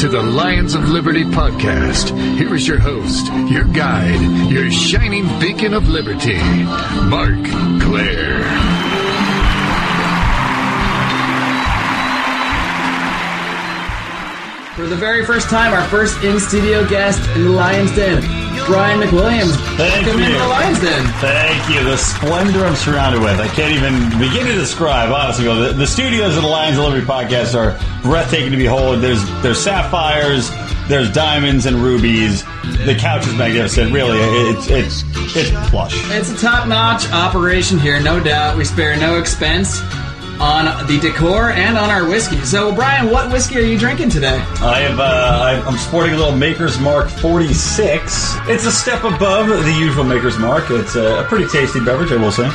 to the Lions of Liberty podcast. Here is your host, your guide, your shining beacon of liberty, Marc Clair. For the very first time, our first in studio guest in the Lions Den, Brian McWilliams. Thank Welcome you. into the Lions Den. Thank you. The splendor I'm surrounded with. I can't even begin to describe, honestly. The, the studios of the Lions of Liberty podcast are breathtaking to behold. There's there's sapphires, there's diamonds and rubies. The couch is magnificent. Really, it's it's it's plush. It's a top-notch operation here, no doubt. We spare no expense on the decor and on our whiskey. So, Brian, what whiskey are you drinking today? I have uh, I'm sporting a little Maker's Mark 46. It's a step above the usual Maker's Mark. It's a, a pretty tasty beverage, I will say.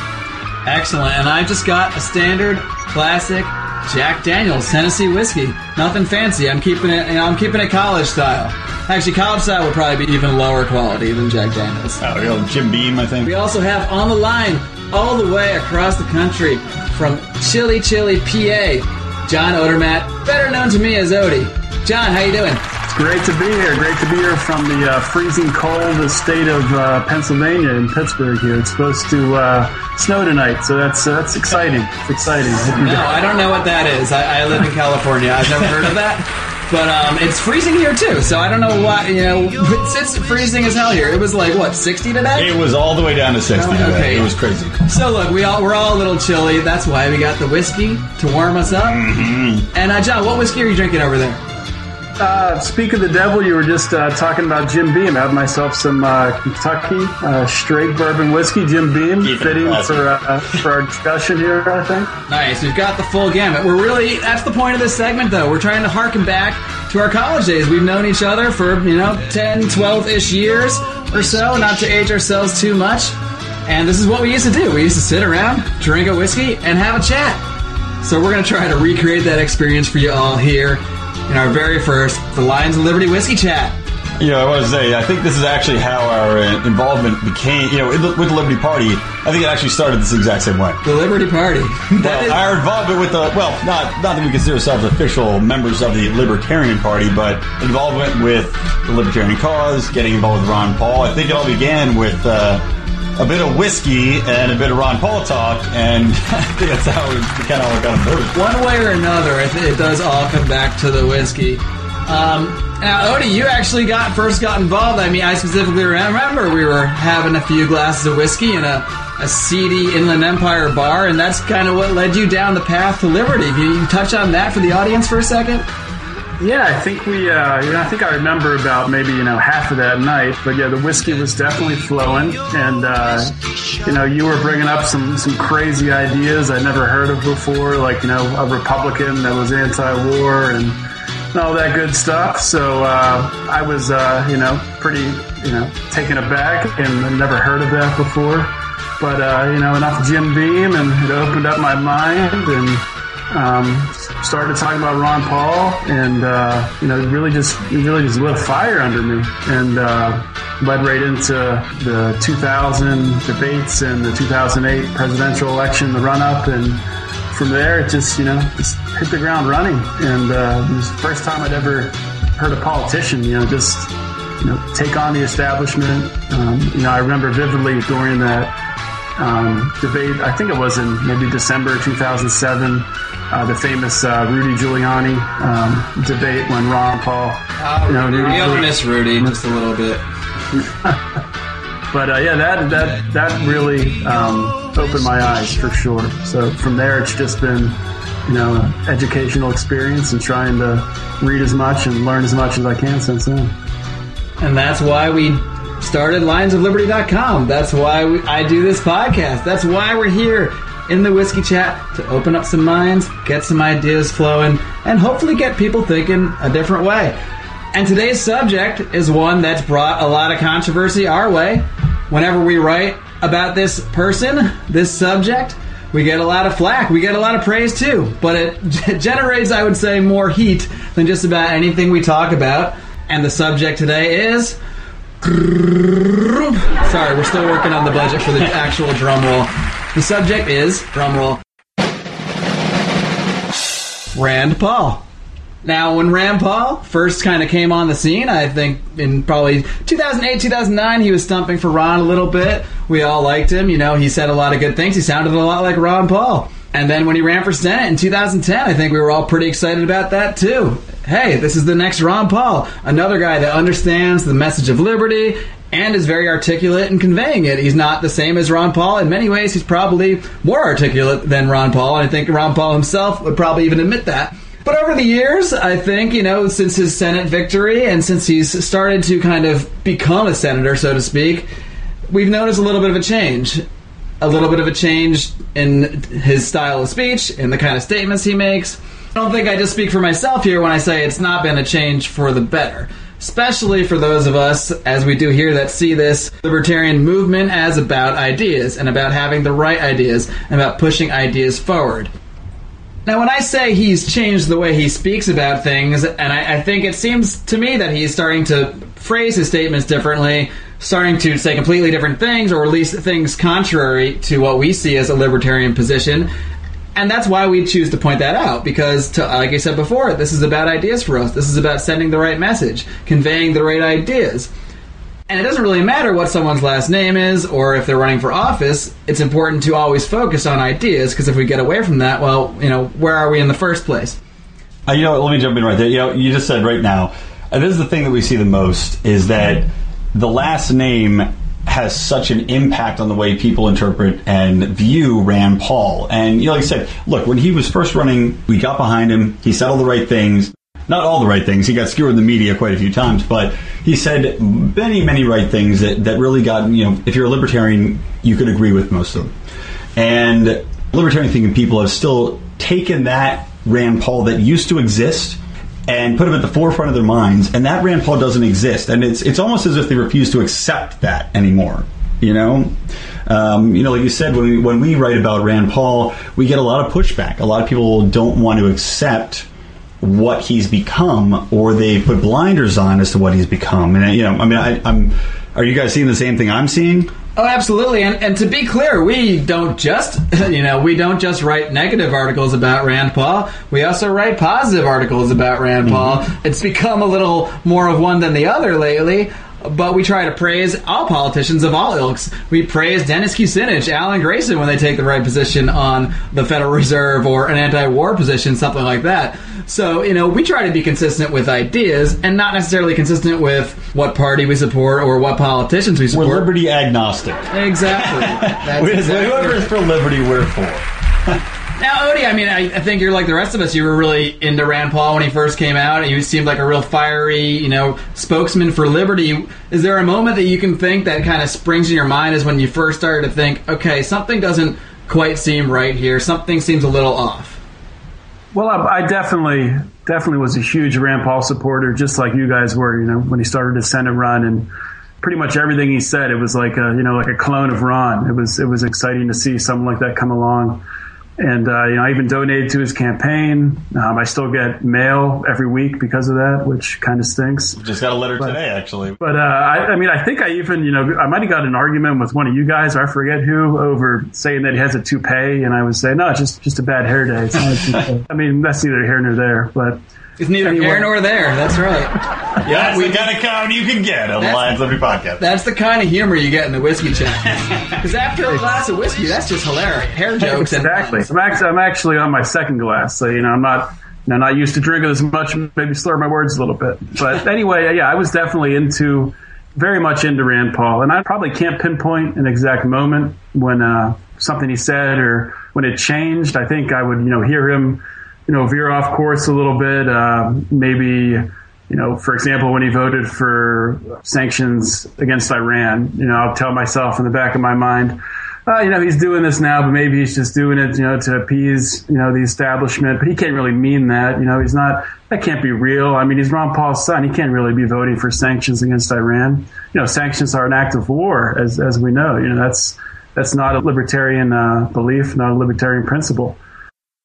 Excellent. And I just got a standard classic Jack Daniels Tennessee whiskey. Nothing fancy. I'm keeping it. You know, I'm keeping it college style. Actually, college style would probably be even lower quality than Jack Daniels. Oh, you know, Jim Beam, I think. We also have on the line, all the way across the country, from Chili Chili, PA, John Odermatt, better known to me as Odie. John, how you doing? It's great to be here. Great to be here from the uh, freezing cold state of uh, Pennsylvania in Pittsburgh. Here, it's supposed to uh, snow tonight, so that's uh, that's exciting. It's exciting. No, I don't know what that is. I, I live in California. I've never heard of that. But um, it's freezing here too, so I don't know why. You know, it's, it's freezing as hell here. It was like what sixty today. It was all the way down to 60 Oh, today. okay. It was crazy. So look, we all we're all a little chilly. That's why we got the whiskey to warm us up. Mm-hmm. And uh, John, what whiskey are you drinking over there? Uh, speak of the devil, you were just uh, talking about Jim Beam. I have myself some uh, Kentucky uh, straight bourbon whiskey, Jim Beam, Keep fitting for uh, for our discussion here. I think. Nice. We've got the full gamut. We're really that's the point of this segment though. We're trying to harken back to our college days. We've known each other for, you know, 10, 12-ish years or so, not to age ourselves too much. And this is what we used to do. We used to sit around, drink a whiskey, and have a chat. So we're going to try to recreate that experience for you all here in our very first The Lions of Liberty Whiskey Chat. You know, I want to say, I think this is actually how our uh, involvement became, you know, with the Liberty Party. I think it actually started this exact same way. The Liberty Party. Well, is- our involvement with the, well, not, not that we consider ourselves official members of the Libertarian Party, but involvement with the Libertarian cause, getting involved with Ron Paul. I think it all began with uh, a bit of whiskey and a bit of Ron Paul talk, and I think that's how we kind of all got voted. one way or another, it, it does all come back to the whiskey. Um, now, Odie, you actually got first got involved. I mean, I specifically remember we were having a few glasses of whiskey in a, a seedy Inland Empire bar, and that's kind of what led you down the path to liberty. Can you touch on that for the audience for a second? Yeah, I think we. Uh, you know, I think I remember about maybe you know half of that night. But yeah, the whiskey was definitely flowing, and uh, you know, you were bringing up some some crazy ideas I'd never heard of before, like you know, a Republican that was anti-war and, and all that good stuff. So uh, I was, uh, you know, pretty, you know, taken aback and never heard of that before. But uh, you know, enough Jim Beam, and it opened up my mind and um, started talking about Ron Paul, and uh, you know, really just really just lit a fire under me, and uh, led right into the 2000 debates and the 2008 presidential election, the run up, and from there it just you know just hit the ground running, and uh, it was the first time I'd ever heard a politician, you know, just you know take on the establishment. Um, you know, I remember vividly during that um, debate. I think it was in maybe December 2007. Uh, the famous uh, Rudy Giuliani um, debate when Ron Paul, you know, Rudy we all Giuliani- miss Rudy just a little bit. but uh, yeah, that that that really um, opened my eyes for sure. So from there, it's just been you know an educational experience and trying to read as much and learn as much as I can since then. And that's why we started lionsofliberty.com. That's why we, I do this podcast. That's why we're here in the Whiskey Chat to open up some minds, get some ideas flowing, and hopefully get people thinking a different way. And today's subject is one that's brought a lot of controversy our way. Whenever we write about this person, this subject, we get a lot of flack. We get a lot of praise too. But it generates, I would say, more heat than just about anything we talk about. And the subject today is. Sorry, we're still working on the budget for the actual drum roll. The subject is drum roll. Rand Paul. Now, when Rand Paul first kind of came on the scene, I think in probably 2008, 2009, he was stumping for Ron a little bit. We all liked him. You know, he said a lot of good things. He sounded a lot like Ron Paul. And then when he ran for Senate in 2010, I think we were all pretty excited about that too. Hey, this is the next Ron Paul, another guy that understands the message of liberty and is very articulate in conveying it. He's not the same as Ron Paul. In many ways, he's probably more articulate than Ron Paul, and I think Ron Paul himself would probably even admit that. But over the years, I think, you know, since his Senate victory and since he's started to kind of become a senator, so to speak, we've noticed a little bit of a change. A little bit of a change in his style of speech, in the kind of statements he makes. I don't think I just speak for myself here when I say it's not been a change for the better. Especially for those of us, as we do here, that see this libertarian movement as about ideas and about having the right ideas and about pushing ideas forward. Now, when I say he's changed the way he speaks about things, and I, I, think it seems to me that he's starting to phrase his statements differently, starting to say completely different things, or at least things contrary to what we see as a libertarian position. And that's why we choose to point that out, because, to, like I said before, this is about ideas for us. This is about sending the right message, conveying the right ideas. And it doesn't really matter what someone's last name is or if they're running for office. It's important to always focus on ideas because if we get away from that, well, you know, where are we in the first place? Uh, you know, let me jump in right there. You know, you just said right now, and this is the thing that we see the most is that the last name has such an impact on the way people interpret and view Rand Paul. And you know, like I said, look, when he was first running, we got behind him. He said all the right things not all the right things. He got skewered in the media quite a few times, but he said many, many right things that, that really got, you know, if you're a libertarian, you could agree with most of them. And libertarian thinking people have still taken that Rand Paul that used to exist and put him at the forefront of their minds, and that Rand Paul doesn't exist. And it's, it's almost as if they refuse to accept that anymore. You know, um, you know, like you said, when we, when we write about Rand Paul, we get a lot of pushback. A lot of people don't want to accept what he's become, or they put blinders on as to what he's become. And you know, I mean, I, I'm. Are you guys seeing the same thing I'm seeing? Oh, absolutely. And, and to be clear, we don't just, you know, we don't just write negative articles about Rand Paul. We also write positive articles about Rand Paul. Mm-hmm. It's become a little more of one than the other lately but we try to praise all politicians of all ilks. We praise Dennis Kucinich, Alan Grayson when they take the right position on the Federal Reserve or an anti-war position, something like that. So, you know, we try to be consistent with ideas and not necessarily consistent with what party we support or what politicians we support. We're liberty agnostic. Exactly. That's exactly Whoever is for liberty, we're for. Now, Odie, I mean, I, I, think you're like the rest of us. You were really into Rand Paul when he first came out. You seemed like a real fiery, you know, spokesman for liberty. Is there a moment that you can think that kind of springs in your mind as when you first started to think, okay, something doesn't quite seem right here. Something seems a little off. Well, I, I definitely, definitely was a huge Rand Paul supporter, just like you guys were. You know, when he started his Senate run and pretty much everything he said, it was like a, you know, like a clone of Ron. It was, it was exciting to see someone like that come along and uh, you know, I even donated to his campaign. Um, I still get mail every week because of that, which kind of stinks. Just got a letter but, today, actually. But uh, I, I, mean, I think I even, you know, I might have got an argument with one of you guys, or I forget who, over saying that he has a toupee, and I was saying, no, it's just just a bad hair day. I mean, that's neither here nor there, but. It's neither anyway. here nor there. That's right. yeah, we got a kind you can get on the Lions Liberty podcast. That's the kind of humor you get in the whiskey chat. Because after a glass of whiskey, that's just hilarious. Hair jokes. Exactly. I'm actually, I'm actually on my second glass, so you know I'm not. You know, not used to drinking as much, maybe slur my words a little bit. But anyway, yeah, I was definitely into, very much into Rand Paul. And I probably can't pinpoint an exact moment when uh, something he said or when it changed. I think I would, you know, hear him you know, veer off course a little bit. Uh, maybe, you know, for example, when he voted for sanctions against Iran, you know, I'll tell myself in the back of my mind, uh, you know, he's doing this now, but maybe he's just doing it, you know, to appease, you know, the establishment. But he can't really mean that. You know, he's not. That can't be real. I mean, he's Ron Paul's son. He can't really be voting for sanctions against Iran. You know, sanctions are an act of war, as as we know. You know, that's that's not a libertarian uh, belief, not a libertarian principle.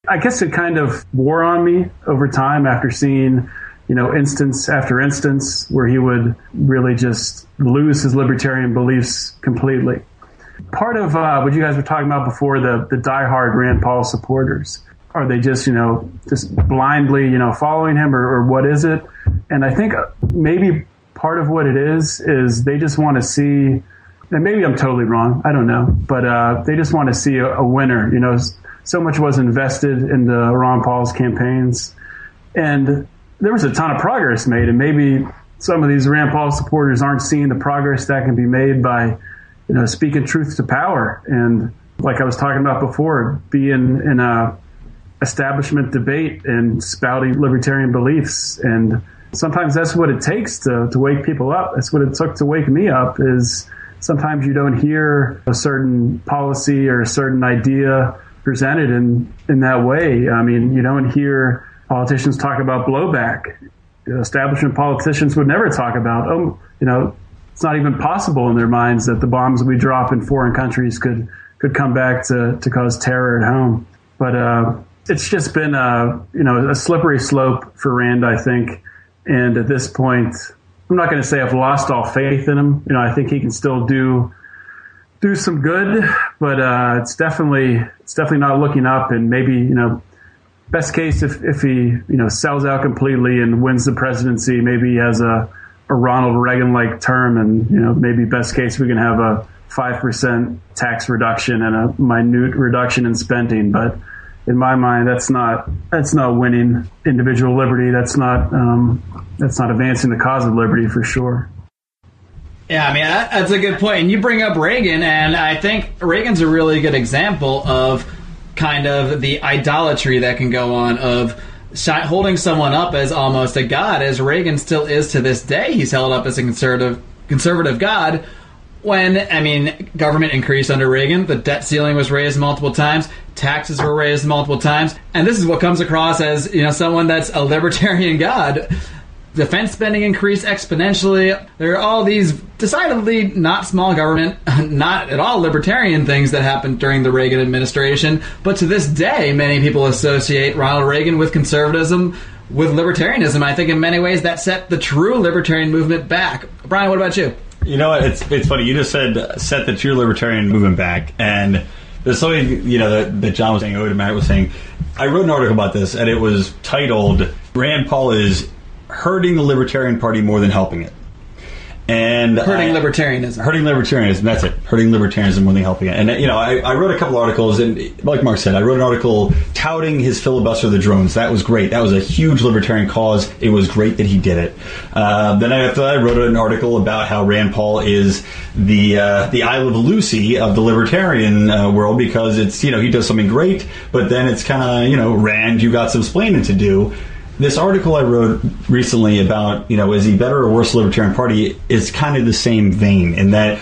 I guess it kind of wore on me over time after seeing, you know, instance after instance where he would really just lose his libertarian beliefs completely. Part of uh, what you guys were talking about before, the, the diehard Rand Paul supporters, are they just you know just blindly you know following him or, or what is it? And I think maybe part of what it is is they just want to see. And maybe I'm totally wrong. I don't know, but uh, they just want to see a, a winner. You know, so much was invested into Ron Paul's campaigns, and there was a ton of progress made. And maybe some of these Rand Paul supporters aren't seeing the progress that can be made by, you know, speaking truth to power. And like I was talking about before, being in a establishment debate and spouting libertarian beliefs. And sometimes that's what it takes to, to wake people up. That's what it took to wake me up is sometimes you don't hear a certain policy or a certain idea presented in, in that way. I mean, you don't hear politicians talk about blowback establishment politicians would never talk about, oh, you know, it's not even possible in their minds that the bombs we drop in foreign countries could could come back to, to cause terror at home. But uh, it's just been a you know a slippery slope for Rand, I think. And at this point, I'm not going to say I've lost all faith in him. You know, I think he can still do do some good, but uh, it's definitely it's definitely not looking up. And maybe you know best case if, if he you know sells out completely and wins the presidency, maybe he has a, a Ronald Reagan like term, and you know maybe best case we can have a five percent tax reduction and a minute reduction in spending. But in my mind, that's not that's not winning individual liberty. That's not um, that's not advancing the cause of liberty for sure. Yeah, I mean that's a good point. And you bring up Reagan, and I think Reagan's a really good example of kind of the idolatry that can go on of holding someone up as almost a god, as Reagan still is to this day. He's held up as a conservative conservative god. When I mean, government increased under Reagan, the debt ceiling was raised multiple times, taxes were raised multiple times, and this is what comes across as you know someone that's a libertarian god defense spending increased exponentially. There are all these decidedly not small government, not at all libertarian things that happened during the Reagan administration. But to this day, many people associate Ronald Reagan with conservatism, with libertarianism. I think in many ways that set the true libertarian movement back. Brian, what about you? You know? It's it's funny. You just said set the true libertarian movement back, and there's something you know that, that John was saying. Odermatt was saying. I wrote an article about this, and it was titled "Rand Paul is hurting the Libertarian Party more than helping it. And hurting I, libertarianism. Hurting libertarianism. That's it. Hurting libertarianism more than helping it. And you know, I, I, wrote a couple articles, and like Mark said, I wrote an article touting his filibuster of the drones. That was great. That was a huge libertarian cause. It was great that he did it. Uh, then after that, I wrote an article about how Rand Paul is the uh, the I Love Lucy of the libertarian uh, world because it's you know he does something great, but then it's kind of you know Rand, you got some explaining to do this article I wrote recently about, you know, is he better or worse Libertarian Party is kind of the same vein in that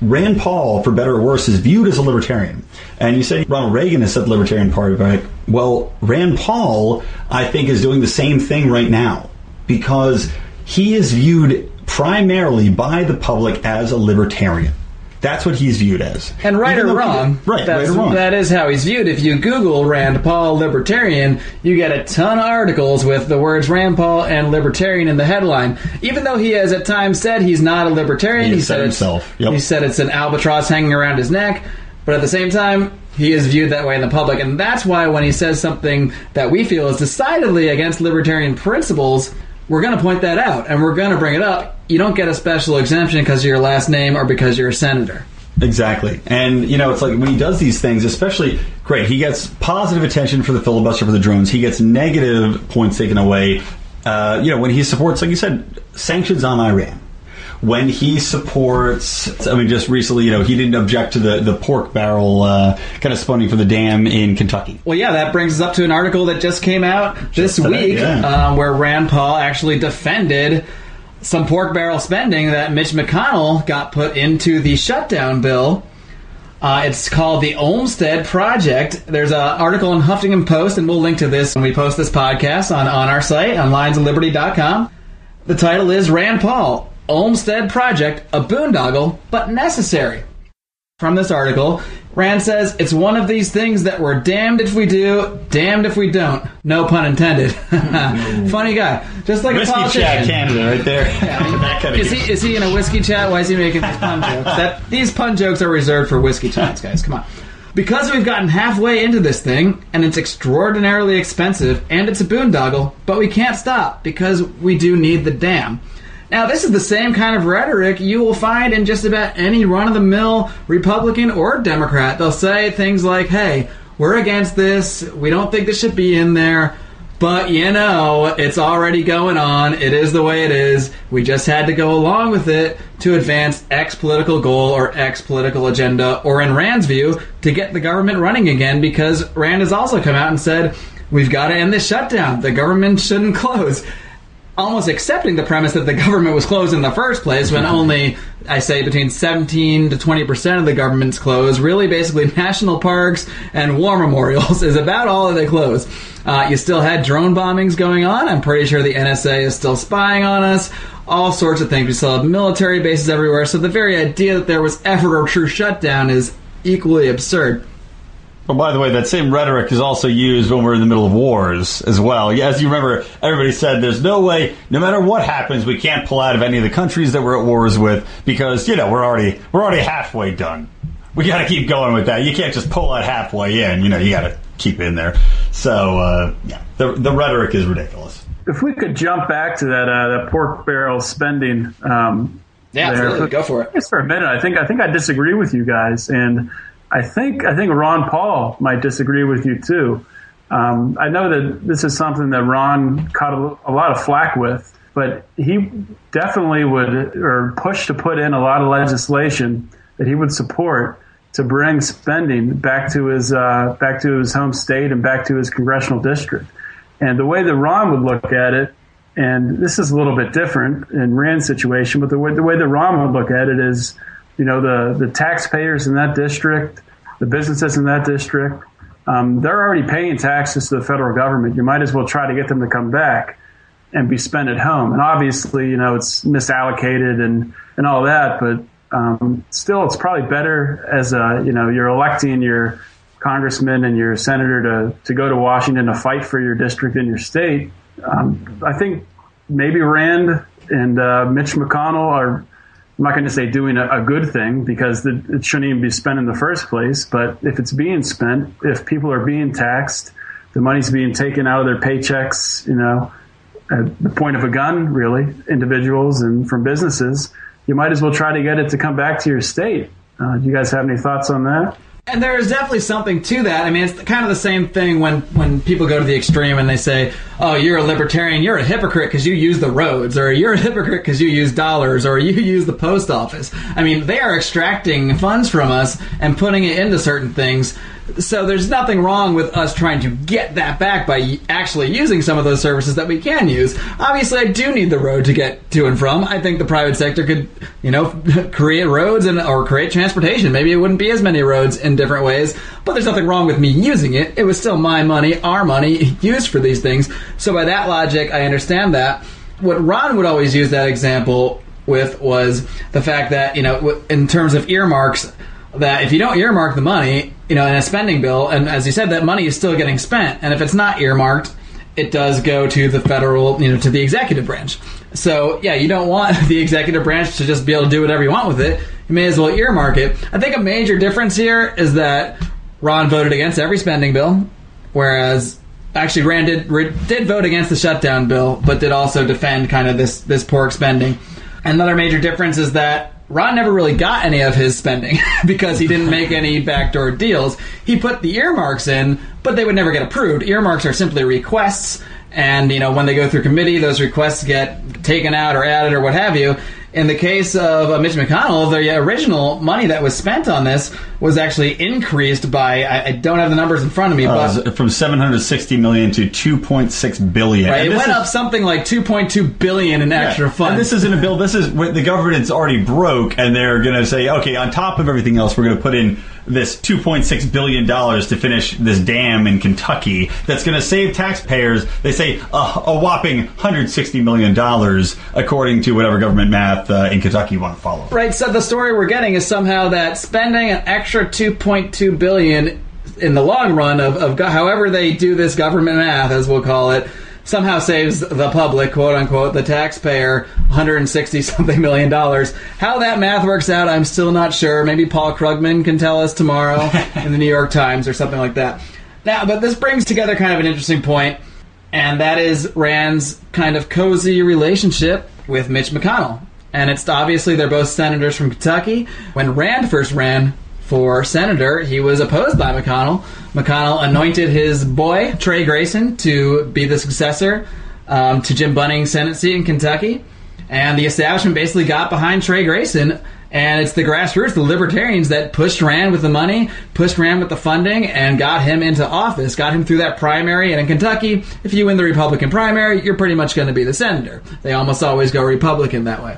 Rand Paul, for better or worse, is viewed as a libertarian. And you say Ronald Reagan has said Libertarian Party, but well, Rand Paul, I think, is doing the same thing right now because he is viewed primarily by the public as a libertarian. That's what he's viewed as. And right Even or wrong, right, right or wrong. That is how he's viewed. If you Google Rand Paul libertarian, you get a ton of articles with the words Rand Paul and libertarian in the headline. Even though he has at times said he's not a libertarian, he, he said himself. Yep. He said it's an albatross hanging around his neck. But at the same time, he is viewed that way in the public, and that's why when he says something that we feel is decidedly against libertarian principles, we're going to point that out and we're going to bring it up. You don't get a special exemption because of your last name or because you're a senator. Exactly. And, you know, it's like when he does these things, especially, great, he gets positive attention for the filibuster for the drones. He gets negative points taken away. Uh, you know, when he supports, like you said, sanctions on Iran when he supports, I mean, just recently, you know, he didn't object to the, the pork barrel uh, kind of spawning for the dam in Kentucky. Well, yeah, that brings us up to an article that just came out this week yeah. um, where Rand Paul actually defended some pork barrel spending that Mitch McConnell got put into the shutdown bill. Uh, it's called the Olmsted Project. There's an article in Huffington Post, and we'll link to this when we post this podcast on, on our site, on lionsofliberty.com. The title is Rand Paul, Olmsted Project, a boondoggle, but necessary. From this article, Rand says it's one of these things that we're damned if we do, damned if we don't. No pun intended. Funny guy, just like whiskey a politician. chat Canada right there. that kind of is he is he in a whiskey chat? Why is he making these pun jokes? That these pun jokes are reserved for whiskey chats, guys. Come on. Because we've gotten halfway into this thing, and it's extraordinarily expensive, and it's a boondoggle, but we can't stop because we do need the dam. Now, this is the same kind of rhetoric you will find in just about any run of the mill Republican or Democrat. They'll say things like, hey, we're against this, we don't think this should be in there. But you know, it's already going on. It is the way it is. We just had to go along with it to advance X political goal or X political agenda, or in Rand's view, to get the government running again because Rand has also come out and said, we've got to end this shutdown. The government shouldn't close almost accepting the premise that the government was closed in the first place when only I say between 17 to 20 percent of the government's closed. Really, basically, national parks and war memorials is about all that they close. Uh, you still had drone bombings going on. I'm pretty sure the NSA is still spying on us. All sorts of things. We still have military bases everywhere. So the very idea that there was ever a true shutdown is equally absurd. Well, by the way, that same rhetoric is also used when we're in the middle of wars as well. As you remember, everybody said there's no way, no matter what happens, we can't pull out of any of the countries that we're at wars with because you know we're already we're already halfway done. We got to keep going with that. You can't just pull out halfway in. You know, you got to keep in there. So uh, yeah, the the rhetoric is ridiculous. If we could jump back to that uh, that pork barrel spending. Um, yeah, absolutely. Go for it. Just for a minute, I think I think I disagree with you guys and. I think I think Ron Paul might disagree with you too. Um, I know that this is something that Ron caught a, a, lot of flack with, but he definitely would or push to put in a lot of legislation that he would support to bring spending back to his uh, back to his home state and back to his congressional district. And the way that Ron would look at it, and this is a little bit different in Rand's situation, but the way, the way that Ron would look at it is you know, the, the taxpayers in that district, the businesses in that district, um, they're already paying taxes to the federal government. You might as well try to get them to come back and be spent at home. And obviously, you know, it's misallocated and, and all that, but um, still, it's probably better as a, you know, you're electing your congressman and your senator to, to go to Washington to fight for your district and your state. Um, I think maybe Rand and uh, Mitch McConnell are I'm not going to say doing a, a good thing because the, it shouldn't even be spent in the first place. But if it's being spent, if people are being taxed, the money's being taken out of their paychecks, you know, at the point of a gun, really, individuals and from businesses, you might as well try to get it to come back to your state. Uh, do you guys have any thoughts on that? And there is definitely something to that. I mean, it's kind of the same thing when, when people go to the extreme and they say, oh, you're a libertarian, you're a hypocrite because you use the roads, or you're a hypocrite because you use dollars, or you use the post office. I mean, they are extracting funds from us and putting it into certain things so there's nothing wrong with us trying to get that back by actually using some of those services that we can use. Obviously, I do need the road to get to and from. I think the private sector could, you know, create roads and or create transportation. Maybe it wouldn't be as many roads in different ways, but there's nothing wrong with me using it. It was still my money, our money, used for these things. So by that logic, I understand that. What Ron would always use that example with was the fact that, you know, in terms of earmarks, that if you don't earmark the money, you know, in a spending bill, and as you said, that money is still getting spent, and if it's not earmarked, it does go to the federal, you know, to the executive branch. So yeah, you don't want the executive branch to just be able to do whatever you want with it. You may as well earmark it. I think a major difference here is that Ron voted against every spending bill, whereas actually Rand did, did vote against the shutdown bill, but did also defend kind of this this pork spending. Another major difference is that Ron never really got any of his spending because he didn't make any backdoor deals. He put the earmarks in, but they would never get approved. Earmarks are simply requests, and you know when they go through committee, those requests get taken out or added or what have you. In the case of uh, Mitch McConnell, the original money that was spent on this was actually increased by I, I don't have the numbers in front of me, uh, but from 760 million to 2.6 billion. Right, it went is, up something like 2.2 billion in extra funds. And this isn't a bill. This is the government's already broke, and they're going to say, okay, on top of everything else, we're going to put in this 2.6 billion dollars to finish this dam in Kentucky that's going to save taxpayers. They say uh, a whopping 160 million dollars, according to whatever government math uh, in Kentucky you want to follow. Right. So the story we're getting is somehow that spending an extra 2.2 billion in the long run of, of however they do this government math, as we'll call it, somehow saves the public, quote unquote, the taxpayer, 160 something million dollars. How that math works out, I'm still not sure. Maybe Paul Krugman can tell us tomorrow in the New York Times or something like that. Now, but this brings together kind of an interesting point, and that is Rand's kind of cozy relationship with Mitch McConnell. And it's obviously they're both senators from Kentucky. When Rand first ran for senator, he was opposed by McConnell. McConnell anointed his boy, Trey Grayson, to be the successor um, to Jim Bunning's Senate seat in Kentucky. And the establishment basically got behind Trey Grayson. And it's the grassroots, the libertarians, that pushed Rand with the money, pushed Rand with the funding, and got him into office, got him through that primary. And in Kentucky, if you win the Republican primary, you're pretty much going to be the senator. They almost always go Republican that way.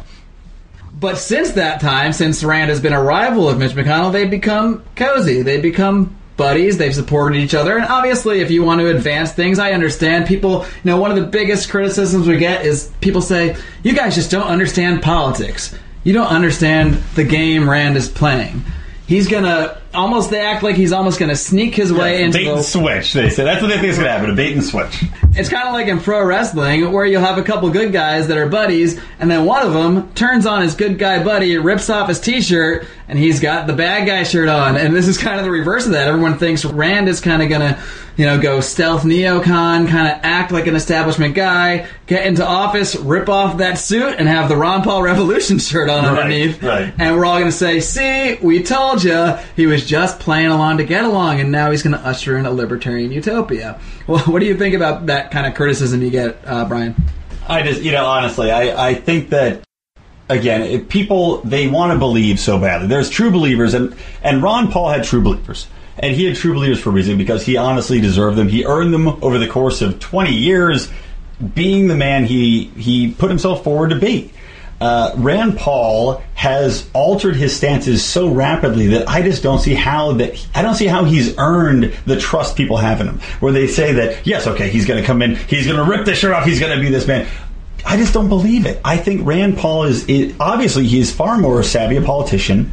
But since that time, since Rand has been a rival of Mitch McConnell, they've become cozy. They've become buddies. They've supported each other. And obviously, if you want to advance things, I understand people, you know, one of the biggest criticisms we get is people say, you guys just don't understand politics. You don't understand the game Rand is playing. He's gonna almost they act like he's almost gonna sneak his way Yeah, into bait the and switch. They say that's what they think is going to happen. A bait and switch. it's kind of like in pro wrestling where you'll have a couple good guys that are buddies, and then one of them turns on his good guy buddy, rips off his t-shirt, and he's got the bad guy shirt on. And this is kind of the reverse of that. Everyone thinks Rand is kind of gonna, you know, go stealth neocon, kind of act like an establishment guy, get into office, rip off that suit, and have the Ron Paul Revolution shirt on Right, underneath. right. And we're all gonna say, "See, we told you he was just playing along to get along, and now he's gonna usher in a libertarian utopia." Well, what do you think about that kind of criticism you get, uh, Brian? I just, you know, honestly, I, I think that again, people they want to believe so badly. There's true believers, and and Ron Paul had true believers, and he had true believers for a reason because he honestly deserved them. He earned them over the course of 20 years, being the man he he put himself forward to be. Uh, Rand Paul has altered his stances so rapidly that I just don't see how that I don't see how he's earned the trust people have in him. Where they say that yes, okay, he's going to come in, he's going to rip the shirt off, he's going to be this man. I just don't believe it. I think Rand Paul is, is obviously he is far more savvy a politician.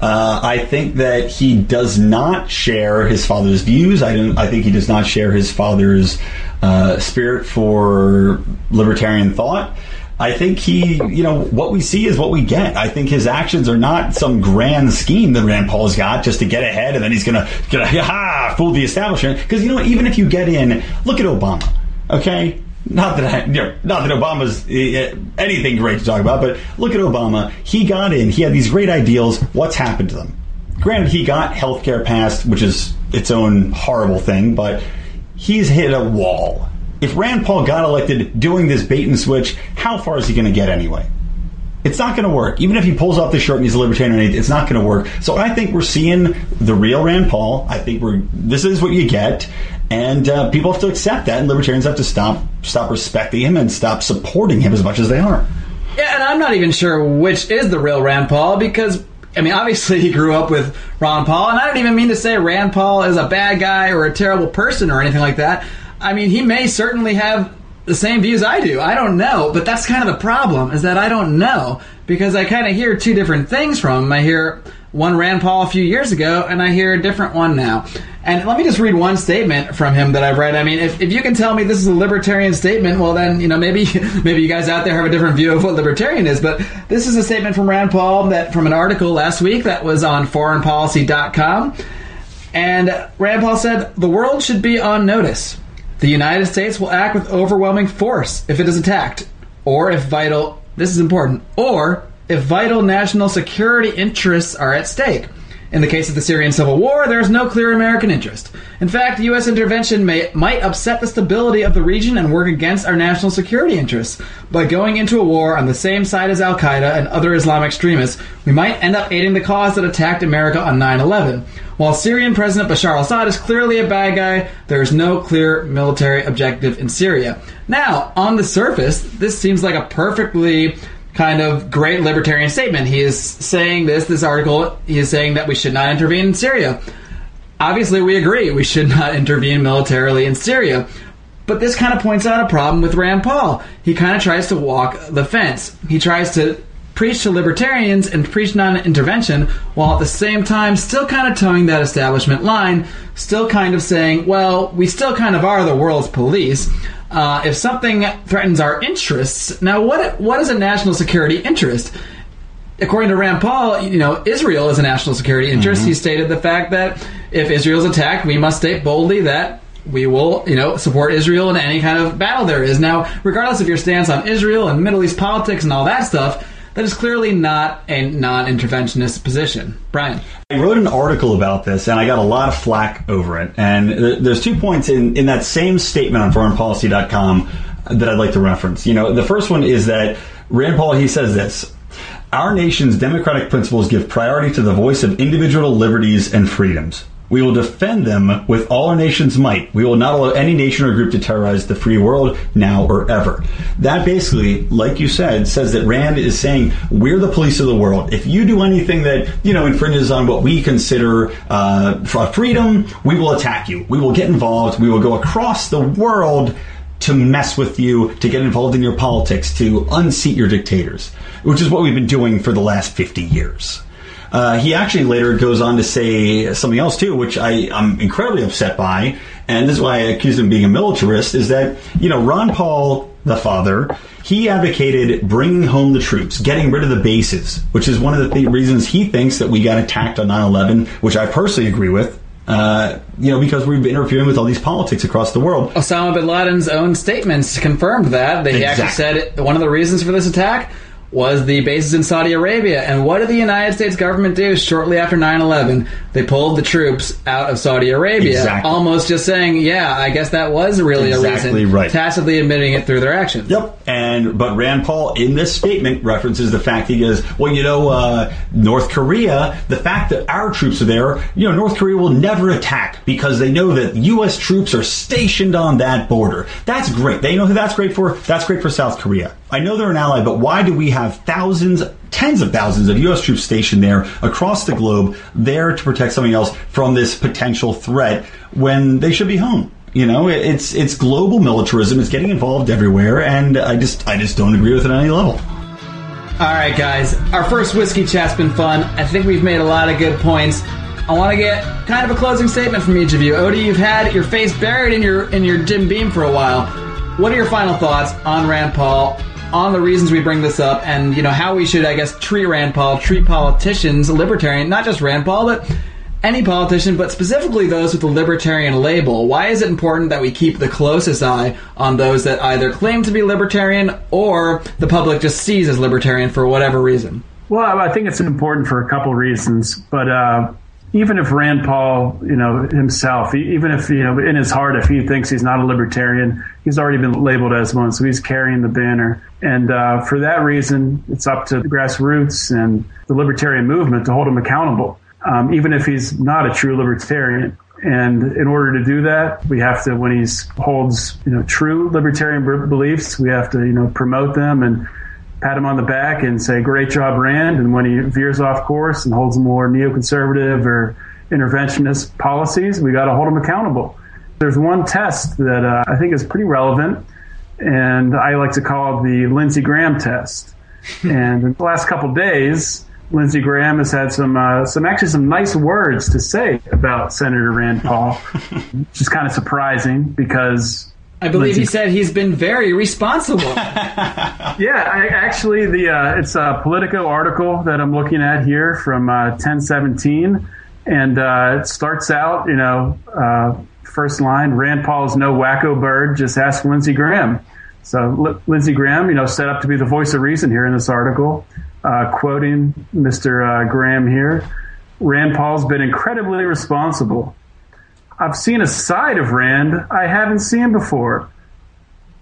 Uh, I think that he does not share his father's views. I. I think he does not share his father's uh, spirit for libertarian thought. I think he, you know, what we see is what we get. I think his actions are not some grand scheme that Rand Paul's got just to get ahead, and then he's gonna, gonna ha, fool the establishment. Because you know, even if you get in, look at Obama. Okay, not that I, you know, not that Obama's uh, anything great to talk about, but look at Obama. He got in. He had these great ideals. What's happened to them? Granted, he got health care passed, which is its own horrible thing, but he's hit a wall. If Rand Paul got elected doing this bait and switch, how far is he going to get anyway? It's not going to work. Even if he pulls off the shirt and he's a libertarian, it's not going to work. So I think we're seeing the real Rand Paul. I think we're this is what you get, and uh, people have to accept that, and libertarians have to stop stop respecting him and stop supporting him as much as they are. Yeah, and I'm not even sure which is the real Rand Paul because I mean, obviously he grew up with Ron Paul, and I don't even mean to say Rand Paul is a bad guy or a terrible person or anything like that. I mean, he may certainly have the same views I do. I don't know, but that's kind of the problem is that I don't know because I kind of hear two different things from him. I hear one Rand Paul a few years ago, and I hear a different one now. And let me just read one statement from him that I've read. I mean, if, if you can tell me this is a libertarian statement, well then, you know, maybe maybe you guys out there have a different view of what libertarian is. But this is a statement from Rand Paul that from an article last week that was on foreignpolicy.com. And Rand Paul said, the world should be on notice. The United States will act with overwhelming force if it is attacked, or if vital, this is important, or if vital national security interests are at stake. In the case of the Syrian civil war, there is no clear American interest. In fact, U.S. intervention may, might upset the stability of the region and work against our national security interests. By going into a war on the same side as Al Qaeda and other Islamic extremists, we might end up aiding the cause that attacked America on 9 11. While Syrian President Bashar al Assad is clearly a bad guy, there is no clear military objective in Syria. Now, on the surface, this seems like a perfectly kind of great libertarian statement. He is saying this, this article, he is saying that we should not intervene in Syria. Obviously, we agree we should not intervene militarily in Syria. But this kind of points out a problem with Rand Paul. He kind of tries to walk the fence. He tries to preach to libertarians and preach non intervention while at the same time still kind of toeing that establishment line, still kind of saying, well, we still kind of are the world's police, Uh, if something threatens our interests, now what what is a national security interest? According to Rand Paul, you know Israel is a national security interest. He stated the fact that if Israel is attacked, we must state boldly that we will, you know, support Israel in any kind of battle there is. Now, regardless of your stance on Israel and Middle East politics and all that stuff, that is clearly not a non-interventionist position. Brian. I wrote an article about this, and I got a lot of flack over it. And th- there's two points in, in that same statement on foreignpolicy.com that I'd like to reference. You know, the first one is that Rand Paul, he says this. Our nation's democratic principles give priority to the voice of individual liberties and freedoms. We will defend them with all our nation's might. We will not allow any nation or group to terrorize the free world now or ever. That basically, like you said, says that Rand is saying we're the police of the world. If you do anything that you know infringes on what we consider uh, freedom, we will attack you. We will get involved. We will go across the world to mess with you, to get involved in your politics, to unseat your dictators, which is what we've been doing for the last 50 years. Uh, he actually later goes on to say something else too, which I, am incredibly upset by, and this is why I accuse him of being a militarist. Is that you know Ron Paul, the father, he advocated bringing home the troops, getting rid of the bases, which is one of the th- reasons he thinks that we got attacked on 9/11, which I personally agree with. Uh, you know, because we've been interfering with all these politics across the world. Osama bin Laden's own statements confirmed that. They Exactly. actually said one of the reasons for this attack was the bases in Saudi Arabia. And what did the United States government do shortly after 9 11? They pulled the troops out of Saudi Arabia. Exactly. Almost just saying, yeah, I guess that was really Exactly a reason. right. Tacitly admitting it through their actions. Yep. And but Rand Paul in this statement references the fact he goes, well, you know, uh, North Korea, the fact that our troops are there, you know, North Korea will never attack because they know that U.S. troops are stationed on that border. That's great. They know who that's great for. That's great for South Korea. I know they're an ally, but why do we have thousands, tens of thousands of U.S. troops stationed there across the globe, there to protect something else from this potential threat when they should be home? You know, it's it's global militarism. It's getting involved everywhere, and I just I just don't agree with it on any level. All right, guys. Our first whiskey chat's been fun. I think we've made a lot of good points. I want to get kind of a closing statement from each of you. Odie, you've had your face buried in your in your Jim Beam for a while. What are your final thoughts on Rand Paul? On the reasons we bring this up, and you know how we should, I guess, treat Rand Paul, treat politicians, libertarian, not just Rand Paul, but any politician, but specifically those with the libertarian label. Why is it important that we keep the closest eye on those that either claim to be libertarian or the public just sees as libertarian for whatever reason? Well, I think it's important for a couple reasons, but uh, even if Rand Paul, you know, himself, even if you know, in his heart, if he thinks he's not a libertarian, he's already been labeled as one, so he's carrying the banner. And uh, for that reason, it's up to the grassroots and the libertarian movement to hold him accountable, um, even if he's not a true libertarian. And in order to do that, we have to, when he holds, you know, true libertarian beliefs, we have to, you know, promote them and pat him on the back and say, great job, Rand. And when he veers off course and holds more neoconservative or interventionist policies, we got to hold him accountable. There's one test that uh, I think is pretty relevant, and I like to call it the Lindsey Graham test. and in the last couple days, Lindsey Graham has had some, uh, some actually some nice words to say about Senator Rand Paul, which is kind of surprising because I believe he said he's been very responsible. Yeah, I, actually, the uh, it's a Politico article that I'm looking at here from uh, 1017, and uh, it starts out, you know, uh, first line: Rand Paul's no wacko bird. Just ask Lindsey Graham. So L- Lindsey Graham, you know, set up to be the voice of reason here in this article, uh, quoting Mr. Uh, Graham here. Rand Paul's been incredibly responsible. I've seen a side of Rand I haven't seen before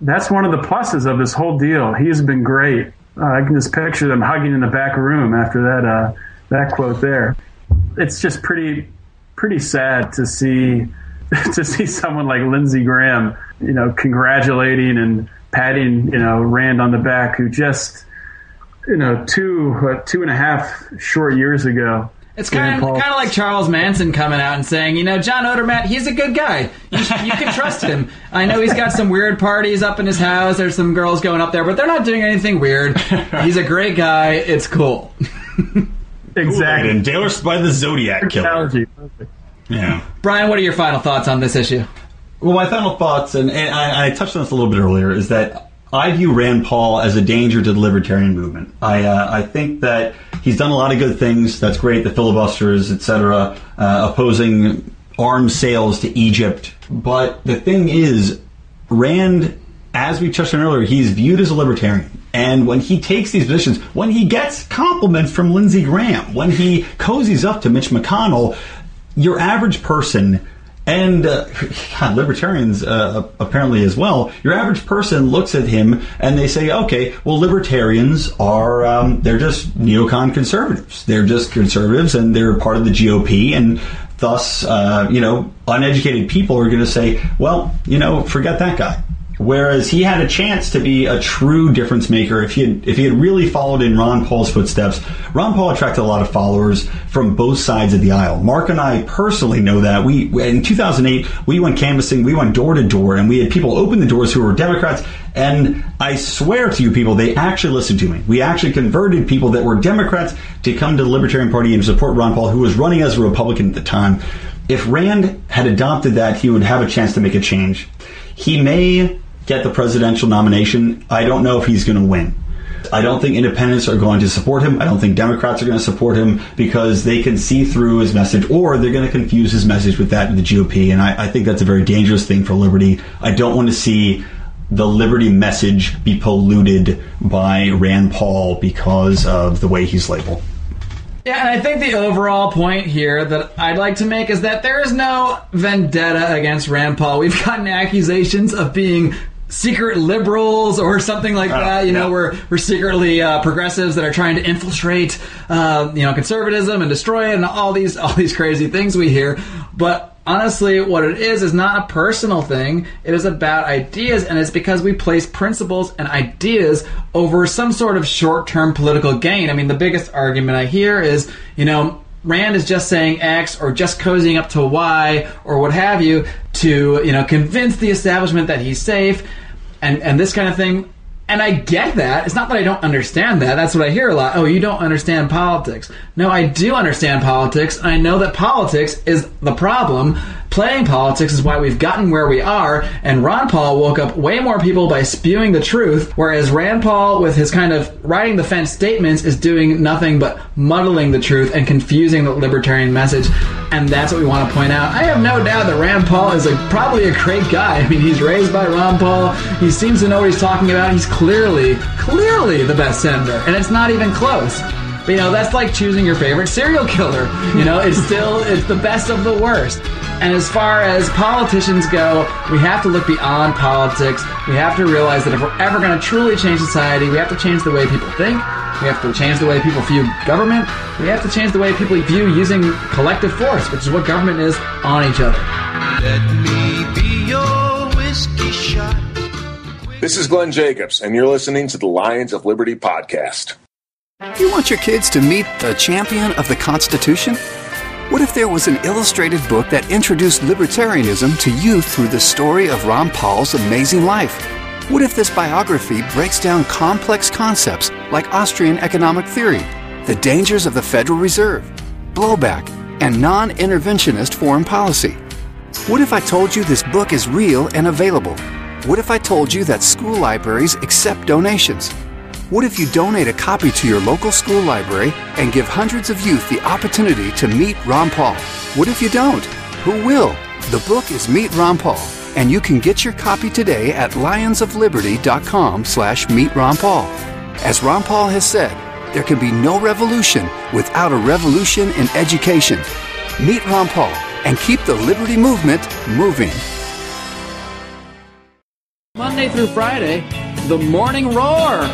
that's one of the pluses of this whole deal. He has been great. Uh, I can just picture them hugging in the back room after that uh, that quote there. It's just pretty pretty sad to see to see someone like Lindsey Graham, you know, congratulating and patting you know Rand on the back, who just you know two what, two and a half short years ago. It's kind of kind of like Charles Manson coming out and saying, you know, John Odermatt, he's a good guy. You, you can trust him. I know he's got some weird parties up in his house. There's some girls going up there, but they're not doing anything weird. He's a great guy. It's cool. Exactly. And Taylor by the Zodiac Killer. Analogy. Yeah. Brian, what are your final thoughts on this issue? Well, my final thoughts, and, and I, I touched on this a little bit earlier, is that I view Rand Paul as a danger to the libertarian movement. I uh, I think that he's done a lot of good things. That's great. The filibusters, etc., uh, opposing arms sales to Egypt. But the thing is, Rand, as we touched on earlier, he's viewed as a libertarian. And when he takes these positions, when he gets compliments from Lindsey Graham, when he cozies up to Mitch McConnell, your average person and uh, God, libertarians uh, apparently as well. Your average person looks at him and they say, "Okay, well, libertarians are um, they're just neocon conservatives. They're just conservatives, and they're part of the GOP, and thus, uh, you know, uneducated people are going to say, well, you know, forget that guy." Whereas he had a chance to be a true difference maker if he had, if he had really followed in Ron Paul's footsteps. Ron Paul attracted a lot of followers from both sides of the aisle. Marc and I personally know that. We in 2008 we went canvassing, we went door to door, and we had people open the doors who were Democrats. And I swear to you, people, they actually listened to me. We actually converted people that were Democrats to come to the Libertarian Party and support Ron Paul, who was running as a Republican at the time. If Rand had adopted that, he would have a chance to make a change. He may get the presidential nomination. I don't know if he's going to win. I don't think independents are going to support him. I don't think Democrats are going to support him because they can see through his message or they're going to confuse his message with that in the GOP. And I, I think that's a very dangerous thing for liberty. I don't want to see the liberty message be polluted by Rand Paul because of the way he's labeled. Yeah, and I think the overall point here that I'd like to make is that there is no vendetta against Rand Paul. We've gotten accusations of being secret liberals or something like uh, that. You know, we're we're secretly uh, progressives that are trying to infiltrate, uh, you know, conservatism and destroy it, and all these all these crazy things we hear. But honestly, what it is is not a personal thing. It is about ideas, and it's because we place principles and ideas over some sort of short term political gain. I mean, the biggest argument I hear is, you know, Rand is just saying X or just cozying up to Y or what have you to, you know, convince the establishment that he's safe and and this kind of thing. And I get that. It's not that I don't understand that. That's what I hear a lot. Oh, you don't understand politics. No, I do understand politics. I know that politics is the problem. Playing politics is why we've gotten where we are. And Ron Paul woke up way more people by spewing the truth, whereas Rand Paul, with his kind of riding the fence statements, is doing nothing but muddling the truth and confusing the libertarian message. And that's what we want to point out. I have no doubt that Rand Paul is a, probably a great guy. I mean, he's raised by Ron Paul. He seems to know what he's talking about. He's clearly, clearly the best senator. And it's not even close. But, you know, that's like choosing your favorite serial killer. You know, it's still, it's the best of the worst. And as far as politicians go, we have to look beyond politics. We have to realize that if we're ever going to truly change society, we have to change the way people think. We have to change the way people view government. We have to change the way people view using collective force, which is what government is on each other. This is Glenn Jacobs, and you're listening to the Lions of Liberty podcast. You want your kids to meet the champion of the Constitution? What if there was an illustrated book that introduced libertarianism to you through the story of Ron Paul's amazing life? What if this biography breaks down complex concepts like Austrian economic theory, the dangers of the Federal Reserve, blowback, and non interventionist foreign policy? What if I told you this book is real and available? What if I told you that school libraries accept donations? What if you donate a copy to your local school library and give hundreds of youth the opportunity to meet Ron Paul? What if you don't? Who will? The book is Meet Ron Paul, and you can get your copy today at lionsofliberty.com slash meet Ron Paul. As Ron Paul has said, there can be no revolution without a revolution in education. Meet Ron Paul and keep the liberty movement moving. Monday through Friday, the Morning Roar.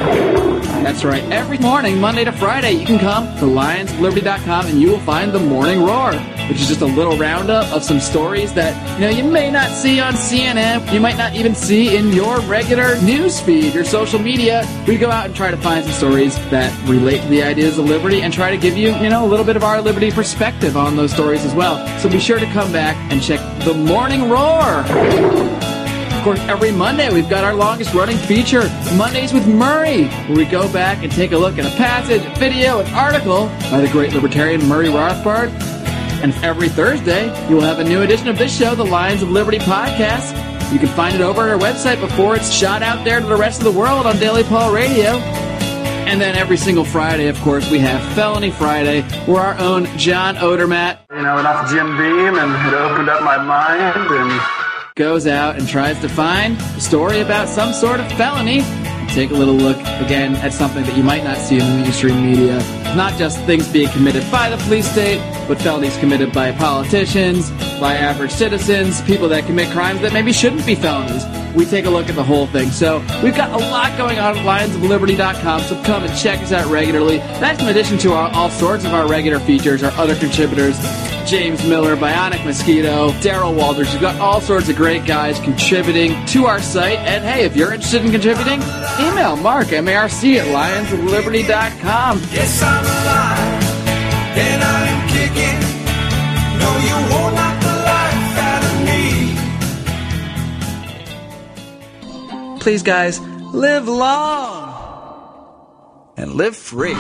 That's right. Every morning, Monday to Friday, you can come to lionsliberty.com and you will find the Morning Roar, which is just a little roundup of some stories that, you know, you may not see on CNN. You might not even see in your regular news feed, your social media. We go out and try to find some stories that relate to the ideas of liberty and try to give you, you know, a little bit of our liberty perspective on those stories as well. So be sure to come back and check the Morning Roar. Of course, every Monday we've got our longest running feature, Mondays with Murray, where we go back and take a look at a passage, a video, an article by the great libertarian Murray Rothbard. And every Thursday, you will have a new edition of this show, the Lions of Liberty podcast. You can find it over at our website before it's shot out there to the rest of the world on Daily Paul Radio. And then every single Friday, of course, we have Felony Friday, where our own John Odermatt You know, enough Jim Beam, and it opened up my mind. And goes out and tries to find a story about some sort of felony. Take a little look again at something that you might not see in the mainstream media. Not just things being committed by the police state, but felonies committed by politicians, by average citizens, people that commit crimes that maybe shouldn't be felonies. We take a look at the whole thing. So we've got a lot going on at lionsofliberty.com, so come and check us out regularly. That's in addition to our, all sorts of our regular features, our other contributors, James Miller, Bionic Mosquito, Daryl Walters. We've got all sorts of great guys contributing to our site. And hey, if you're interested in contributing, email Marc, M-A-R-C, at lionsofliberty.com. Yes, I'm alive, Please, guys, live long and live free.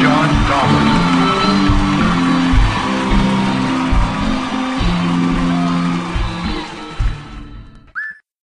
John Dawkins.